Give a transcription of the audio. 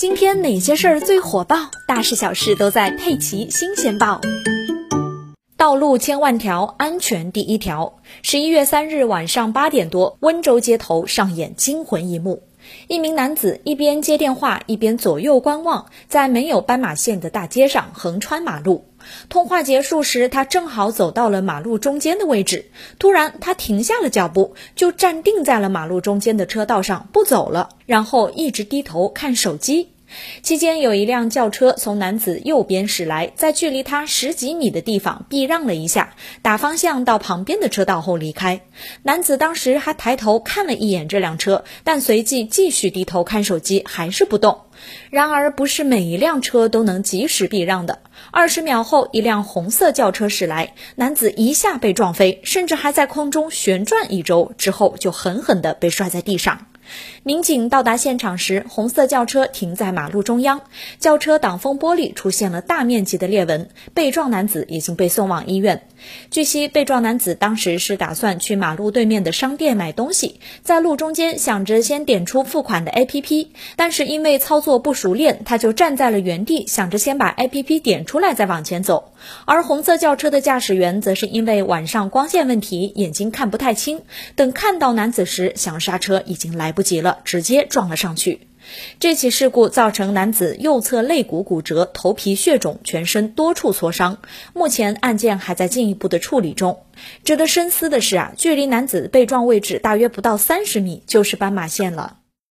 今天哪些事儿最火爆？大事小事都在《佩奇新鲜报》。道路千万条，安全第一条。十一月三日晚上八点多，温州街头上演惊魂一幕：一名男子一边接电话，一边左右观望，在没有斑马线的大街上横穿马路。通话结束时，他正好走到了马路中间的位置。突然，他停下了脚步，就站定在了马路中间的车道上，不走了。然后一直低头看手机。期间，有一辆轿车从男子右边驶来，在距离他十几米的地方避让了一下，打方向到旁边的车道后离开。男子当时还抬头看了一眼这辆车，但随即继续低头看手机，还是不动。然而，不是每一辆车都能及时避让的。二十秒后，一辆红色轿车驶来，男子一下被撞飞，甚至还在空中旋转一周，之后就狠狠地被摔在地上。民警到达现场时，红色轿车停在马路中央，轿车挡风玻璃出现了大面积的裂纹，被撞男子已经被送往医院。据悉，被撞男子当时是打算去马路对面的商店买东西，在路中间想着先点出付款的 APP，但是因为操作不熟练，他就站在了原地，想着先把 APP 点出来再往前走。而红色轿车的驾驶员则是因为晚上光线问题，眼睛看不太清，等看到男子时想刹车已经来不不及了，直接撞了上去。这起事故造成男子右侧肋骨骨折、头皮血肿、全身多处挫伤。目前案件还在进一步的处理中。值得深思的是啊，距离男子被撞位置大约不到三十米，就是斑马线了。